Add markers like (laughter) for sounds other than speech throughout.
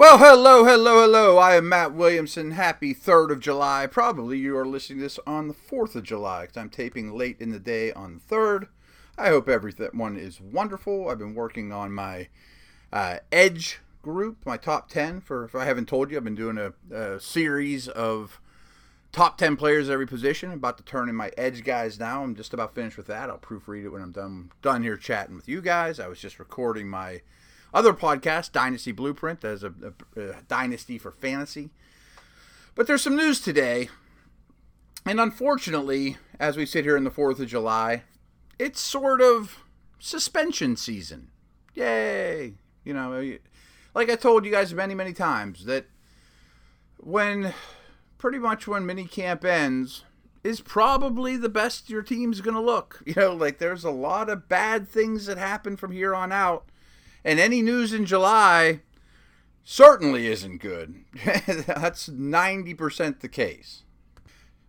Well, hello, hello, hello. I am Matt Williamson. Happy 3rd of July. Probably you are listening to this on the 4th of July because I'm taping late in the day on the 3rd. I hope everyone is wonderful. I've been working on my uh, Edge group, my top 10. For If I haven't told you, I've been doing a, a series of top 10 players every position. I'm about to turn in my Edge guys now. I'm just about finished with that. I'll proofread it when I'm done, done here chatting with you guys. I was just recording my other podcast, Dynasty Blueprint, as a, a, a dynasty for fantasy. But there's some news today, and unfortunately, as we sit here in the 4th of July, it's sort of suspension season. Yay! You know, like I told you guys many, many times, that when pretty much when mini camp ends is probably the best your team's going to look. (laughs) You know, like there's a lot of bad things that happen from here on out and any news in July certainly isn't good. (laughs) That's 90% the case.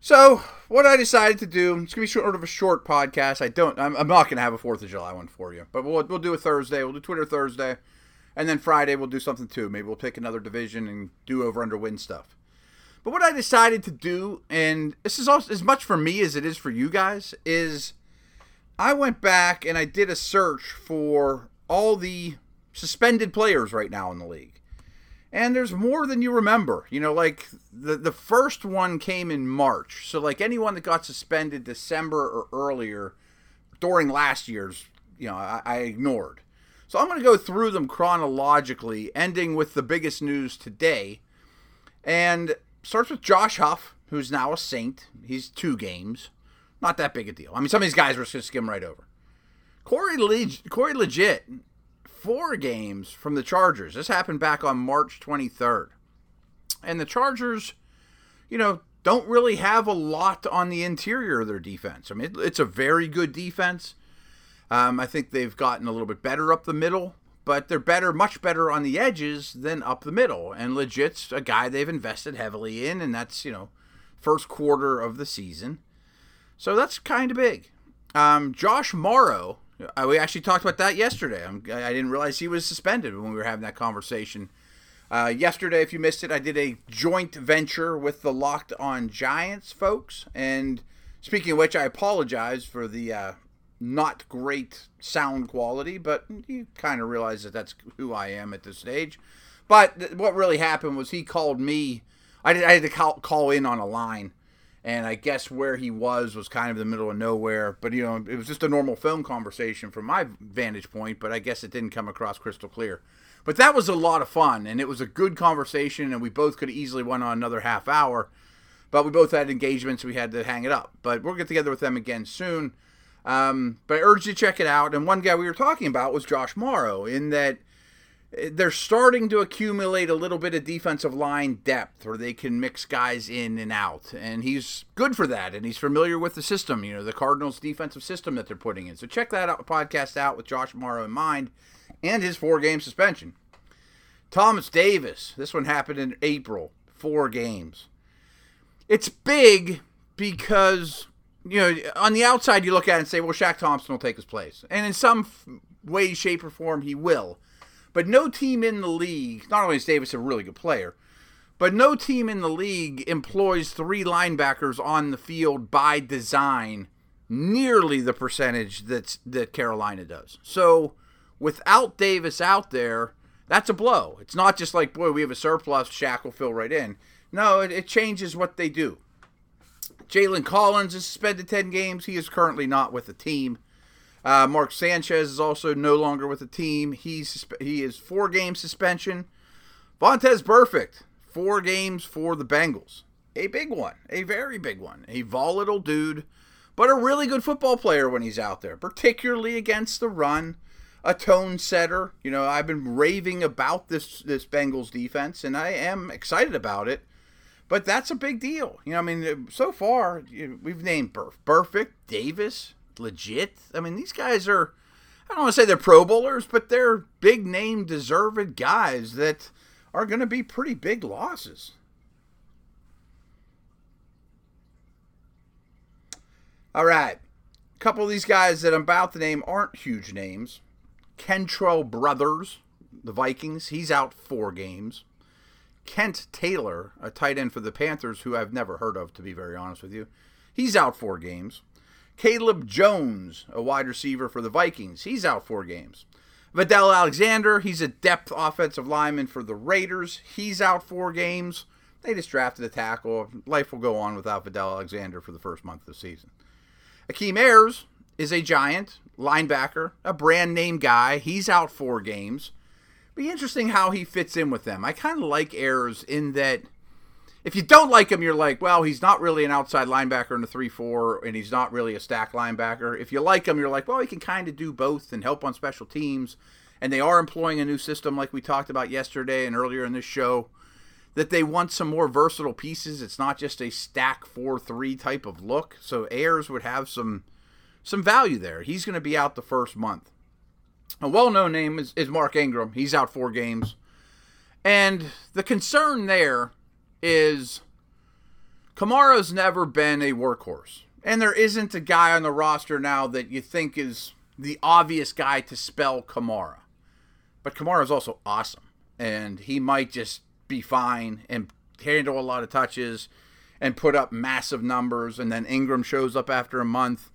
So, what I decided to do, it's going to be sort of a short podcast. I don't, I'm, I'm not going to have a 4th of July one for you, but we'll, we'll do a Thursday. We'll do Twitter Thursday. And then Friday, we'll do something too. Maybe we'll pick another division and do over under win stuff. But what I decided to do, and this is also as much for me as it is for you guys, is I went back and I did a search for all the suspended players right now in the league. And there's more than you remember. You know, like the the first one came in March. So like anyone that got suspended December or earlier during last year's, you know, I, I ignored. So I'm going to go through them chronologically, ending with the biggest news today. And starts with Josh Huff, who's now a Saint. He's two games. Not that big a deal. I mean, some of these guys were just skim right over. Corey, Leg- Corey Liuget four games from the Chargers. This happened back on March 23rd. And the Chargers, you know, don't really have a lot on the interior of their defense. I mean, it's a very good defense. Um, I think they've gotten a little bit better up the middle, but they're better, much better on the edges than up the middle. And Liuget's a guy they've invested heavily in, and that's, you know, first quarter of the season. So that's kind of big. Um, Josh uh, we actually talked about that yesterday. I'm, I did not realize he was suspended when we were having that conversation. Uh, yesterday, if you missed it, I did a joint venture with the Locked On Giants folks. And speaking of which, I apologize for the uh, not great sound quality, but you kind of realize that that's who I am at this stage. But th- what really happened was he called me. I, did, I had to call, call in on a line and I guess where he was was kind of the middle of nowhere. But you know, it was just a normal phone conversation from my vantage point. But I guess it didn't come across crystal clear. But that was a lot of fun, and it was a good conversation, and we both could have easily went on another half hour. But we both had engagements, we had to hang it up. But we'll get together with them again soon. Um, but I urge you to check it out. And one guy we were talking about was Josh Mauro, in that they're starting to accumulate a little bit of defensive line depth where they can mix guys in and out. And he's good for that. And he's familiar with the system, you know, the Cardinals defensive system that they're putting in. So check that out, podcast out with Josh Mauro in mind and his four game suspension. Thomas Davis, this one happened in April, four games. It's big because, you know, on the outside you look at it and say, well, Shaq Thompson will take his place. And in some way, shape, or form, he will. But no team in the league, not only is Davis a really good player, but no team in the league employs three linebackers on the field by design nearly the percentage that's that Carolina does. So without Davis out there, that's a blow. It's not just like, boy, we have a surplus, Shaq will fill right in. No, it, it changes what they do. Jalen Collins is suspended 10 games. He is currently not with the team. Uh, Mark Sanchez is also no longer with the team. He's he is four game suspension. Vontaze Burfict, four games for the Bengals. A big one, a very big one. A volatile dude, but a really good football player when he's out there, particularly against the run. A tone setter. You know, I've been raving about this this Bengals defense, and I am excited about it. But that's a big deal. You know, I mean, so far we've named Burf, Burfict, Davis, Liuget. I mean, these guys are, I don't want to say they're Pro Bowlers, but they're big name, deserved guys that are going to be pretty big losses. All right. A couple of these guys that I'm about to name aren't huge names. Kentrell Brothers, the Vikings, he's out four games. Kent Taylor, a tight end for the Panthers, who I've never heard of, to be very honest with you, he's out four games. Cayleb Jones, a wide receiver for the Vikings, he's out four games. Vadal Alexander, he's a depth offensive lineman for the Raiders. He's out four games. They just drafted a tackle. Life will go on without Vadal Alexander for the first month of the season. Akeem Ayers is a giant linebacker, a brand name guy. He's out four games. Be interesting how he fits in with them. I kind of like Ayers in that if you don't like him, you're like, well, he's not really an outside linebacker in the 3 4, and he's not really a stack linebacker. If you like him, you're like, well, he can kind of do both and help on special teams. And they are employing a new system, like we talked about yesterday and earlier in this show, that they want some more versatile pieces. It's not just a stack 4 3 type of look. So Ayers would have some some value there. He's going to be out the first month. A well known name is, is Mark Ingram. He's out four games. And the concern there is Kamara's never been a workhorse. And there isn't a guy on the roster now that you think is the obvious guy to spell Kamara. But Kamara's also awesome. And he might just be fine and handle a lot of touches and put up massive numbers. And then Ingram shows up after a month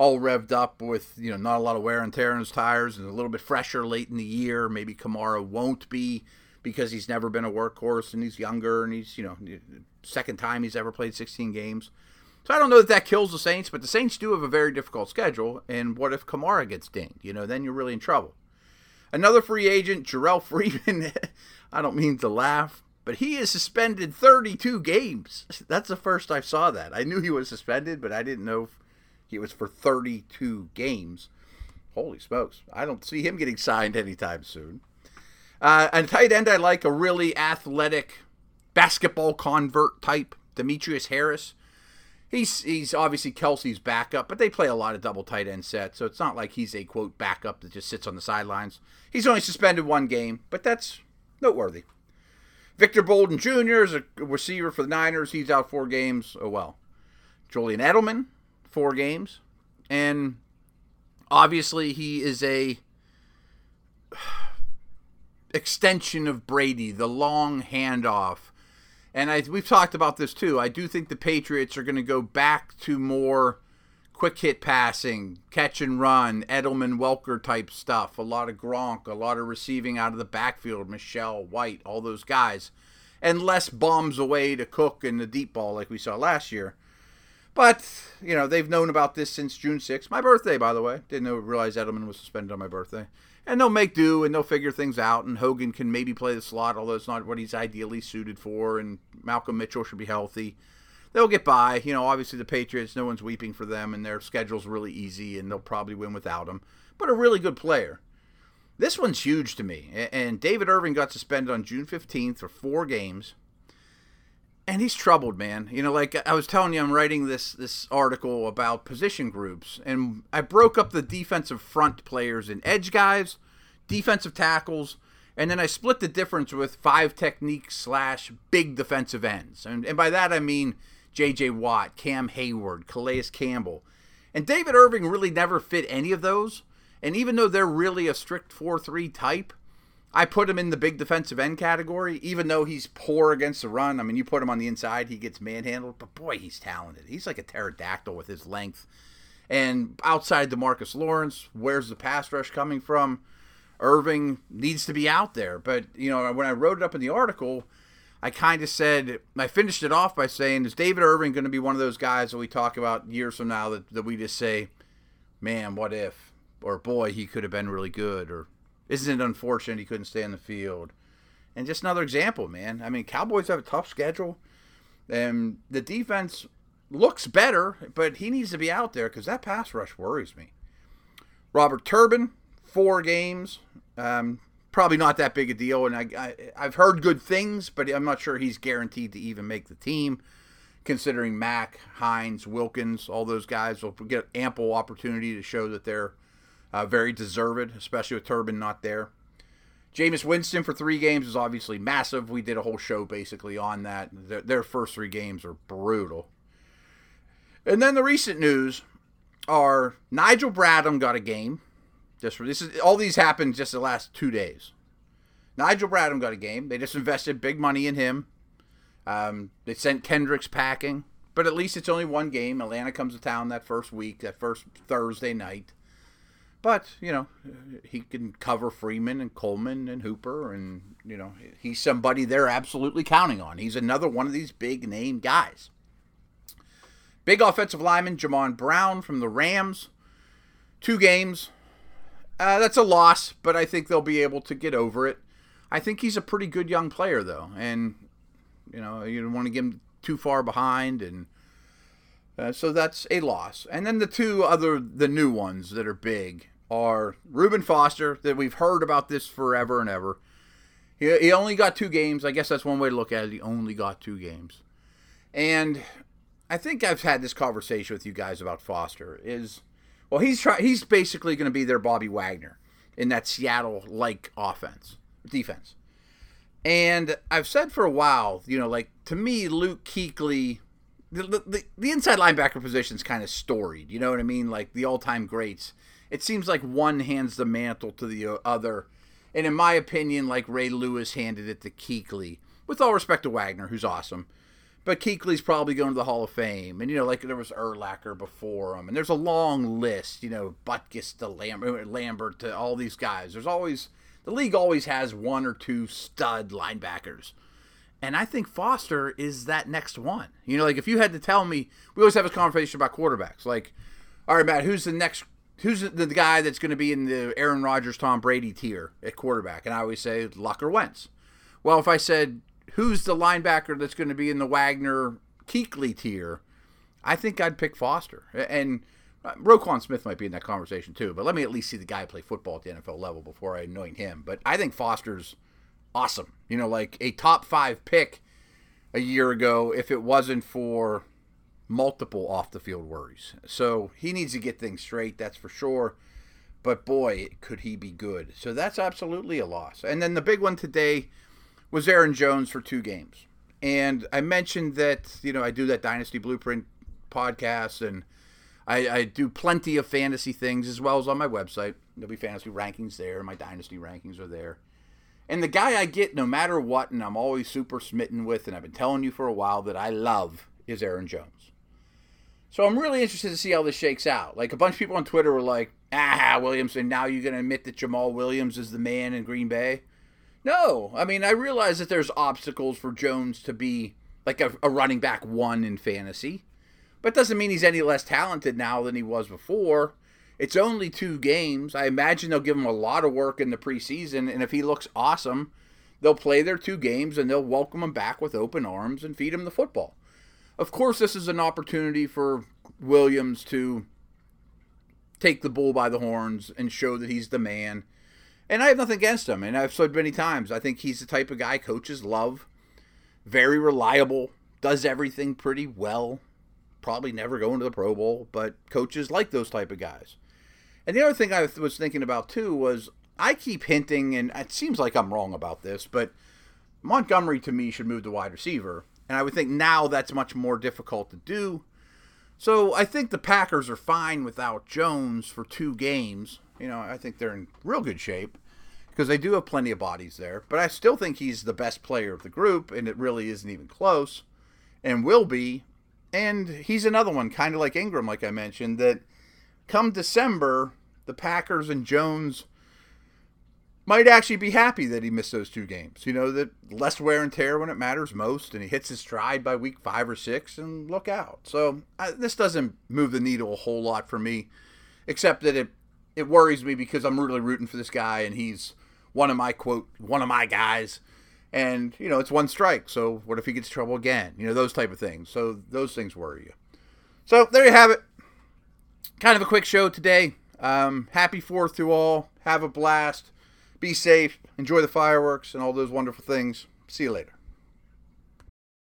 all revved up with you know not a lot of wear and tear on his tires and a little bit fresher late in the year. Maybe Kamara won't be because he's never been a workhorse and he's younger and he's you know second time he's ever played 16 games. So I don't know that that kills the Saints, but the Saints do have a very difficult schedule. And what if Kamara gets dinged? You know, then you're really in trouble. Another free agent, Jerrell (laughs) Freeman. I don't mean to laugh, but he is suspended 32 games. That's the first I saw that. I knew he was suspended, but I didn't know it was for 32 games. Holy smokes. I don't see him getting signed anytime soon. Uh, and tight end, I like a really athletic basketball convert type, Demetrius Harris. He's he's obviously Kelsey's backup, but they play a lot of double tight end sets, so it's not like he's a quote backup that just sits on the sidelines. He's only suspended one game, but that's noteworthy. Victor Bolden Jr. is a receiver for the Niners. He's out four games. Oh well. Julian Edelman, four games. And obviously he is a extension of Brady, the long handoff. And I, we've talked about this too. I do think the Patriots are going to go back to more quick hit passing, catch and run, Edelman Welker type stuff. A lot of Gronk, a lot of receiving out of the backfield, Michel, White, all those guys, and less bombs away to Cook in the deep ball like we saw last year. But, you know, they've known about this since June 6th. My birthday, by the way. Didn't realize Edelman was suspended on my birthday. And they'll make do and they'll figure things out. And Hogan can maybe play the slot, although it's not what he's ideally suited for. And Malcolm Mitchell should be healthy. They'll get by. You know, obviously the Patriots, no one's weeping for them, and their schedule's really easy, and they'll probably win without him. But a really good player. This one's huge to me. And David Irving got suspended on June 15th for four games and he's troubled, man. You know, like I was telling you, I'm writing this this article about position groups, and I broke up the defensive front players in edge guys, defensive tackles, and then I split the difference with five techniques slash big defensive ends, and and by that I mean J.J. Watt, Cam Heyward, Calais Campbell, and David Irving really never fit any of those. And even though they're really a strict four three type, I put him in the big defensive end category, even though he's poor against the run. I mean, you put him on the inside, he gets manhandled, but boy, he's talented. He's like a pterodactyl with his length. And outside Demarcus Lawrence, where's the pass rush coming from? Irving needs to be out there. But, you know, when I wrote it up in the article, I kind of said, I finished it off by saying, is David Irving going to be one of those guys that we talk about years from now that, that we just say, man, what if? Or boy, he could have been really good. Or isn't it unfortunate he couldn't stay in the field? And just another example, man. I mean, Cowboys have a tough schedule, and the defense looks better, but he needs to be out there because that pass rush worries me. Robert Turbin, four games. Um, probably not that big a deal, and I, I have heard good things, but I'm not sure he's guaranteed to even make the team. Considering Mack, Hines, Wilkins, all those guys will get ample opportunity to show that they're uh, very deserved, especially with Turbin not there. Jameis Winston for three games is obviously massive. We did a whole show basically on that. Their, their first three games are brutal. And then the recent news are Nigel Bradham got a game. Just for, this is all these happened just the last two days. Nigel Bradham got a game. They just invested big money in him. Um, they sent Kendricks packing, but at least it's only one game. Atlanta comes to town that first week, that first Thursday night. But, you know, he can cover Freeman and Coleman and Hooper, and, you know, he's somebody they're absolutely counting on. He's another one of these big name guys. Big offensive lineman, Jamon Brown from the Rams. Two games. Uh, that's a loss, but I think they'll be able to get over it. I think he's a pretty good young player, though, and you know you don't want to get him too far behind, and uh, so that's a loss. And then the two other the new ones that are big are Reuben Foster that we've heard about this forever and ever. He, he only got two games. I guess that's one way to look at it. He only got two games, and I think I've had this conversation with you guys about Foster. Is well, he's try, he's basically going to be their Bobby Wagner in that Seattle like offense defense. And I've said for a while, you know, like to me, Luke Kuechly, the, the, the inside linebacker position is kind of storied. You know what I mean? Like the all time greats. It seems like one hands the mantle to the uh, other. And in my opinion, like Ray Lewis handed it to Kuechly. With all respect to Wagner, who's awesome. But Kuechly's probably going to the Hall of Fame. And, you know, like there was Urlacher before him. And there's a long list, you know, Butkus to Lambert, uh, Lambert to all these guys. There's always the league always has one or two stud linebackers. And I think Foster is that next one. You know, like if you had to tell me, we always have a conversation about quarterbacks. Like, all right, Matt, who's the next, who's the, guy that's going to be in the Aaron Rodgers, Tom Brady tier at quarterback? And I always say Luck or Wentz. Well, if I said, who's the linebacker that's going to be in the Wagner Kuechly tier, I think I'd pick Foster. And uh, Roquan Smith might be in that conversation too, but let me at least see the guy play football at the NFL level before I anoint him. But I think Foster's awesome. You know, like a top five pick a year ago if it wasn't for multiple off the field worries. So he needs to get things straight, that's for sure. But boy, could he be good. So that's absolutely a loss. And then the big one today was Aaron Jones for two games. And I mentioned that, you know, I do that Dynasty Blueprint podcast and I, I, do plenty of fantasy things as well as on my website. There'll be fantasy rankings there. My dynasty rankings are there. And the guy I get no matter what, and I'm always super smitten with, and I've been telling you for a while that I love, is Aaron Jones. So I'm really interested to see how this shakes out. Like a bunch of people on Twitter were like, ah, Williamson, now you're going to admit that Jamaal Williams is the man in Green Bay? No. I mean, I realize that there's obstacles for Jones to be like a, a running back one in fantasy. But doesn't mean he's any less talented now than he was before. It's only two games. I imagine they'll give him a lot of work in the preseason, and if he looks awesome, they'll play their two games and they'll welcome him back with open arms and feed him the football. Of course, this is an opportunity for Williams to take the bull by the horns and show that he's the man. And I have nothing against him. And I've said many times, I think he's the type of guy coaches love. Very reliable, does everything pretty well probably never go into the Pro Bowl, but coaches like those type of guys. And the other thing I was thinking about too was I keep hinting, and it seems like I'm wrong about this, but Montgomery to me should move to wide receiver. And I would think now that's much more difficult to do. So I think the Packers are fine without Jones for two games. You know, I think they're in real good shape because they do have plenty of bodies there. But I still think he's the best player of the group, and it really isn't even close, and will be and he's another one, kind of like Ingram, like I mentioned, that come December, the Packers and Jones might actually be happy that he missed those two games. You know, that less wear and tear when it matters most, and he hits his stride by week five or six, and look out. So I, this doesn't move the needle a whole lot for me, except that it it worries me because I'm really rooting for this guy, and he's one of my quote one of my guys. And you know it's one strike so what if he gets trouble again? You know those type of things. So those things worry you. So there you have it. Kind of a quick show today. Um, happy fourth to all. Have a blast be safe. Enjoy the fireworks and all those wonderful things. See you later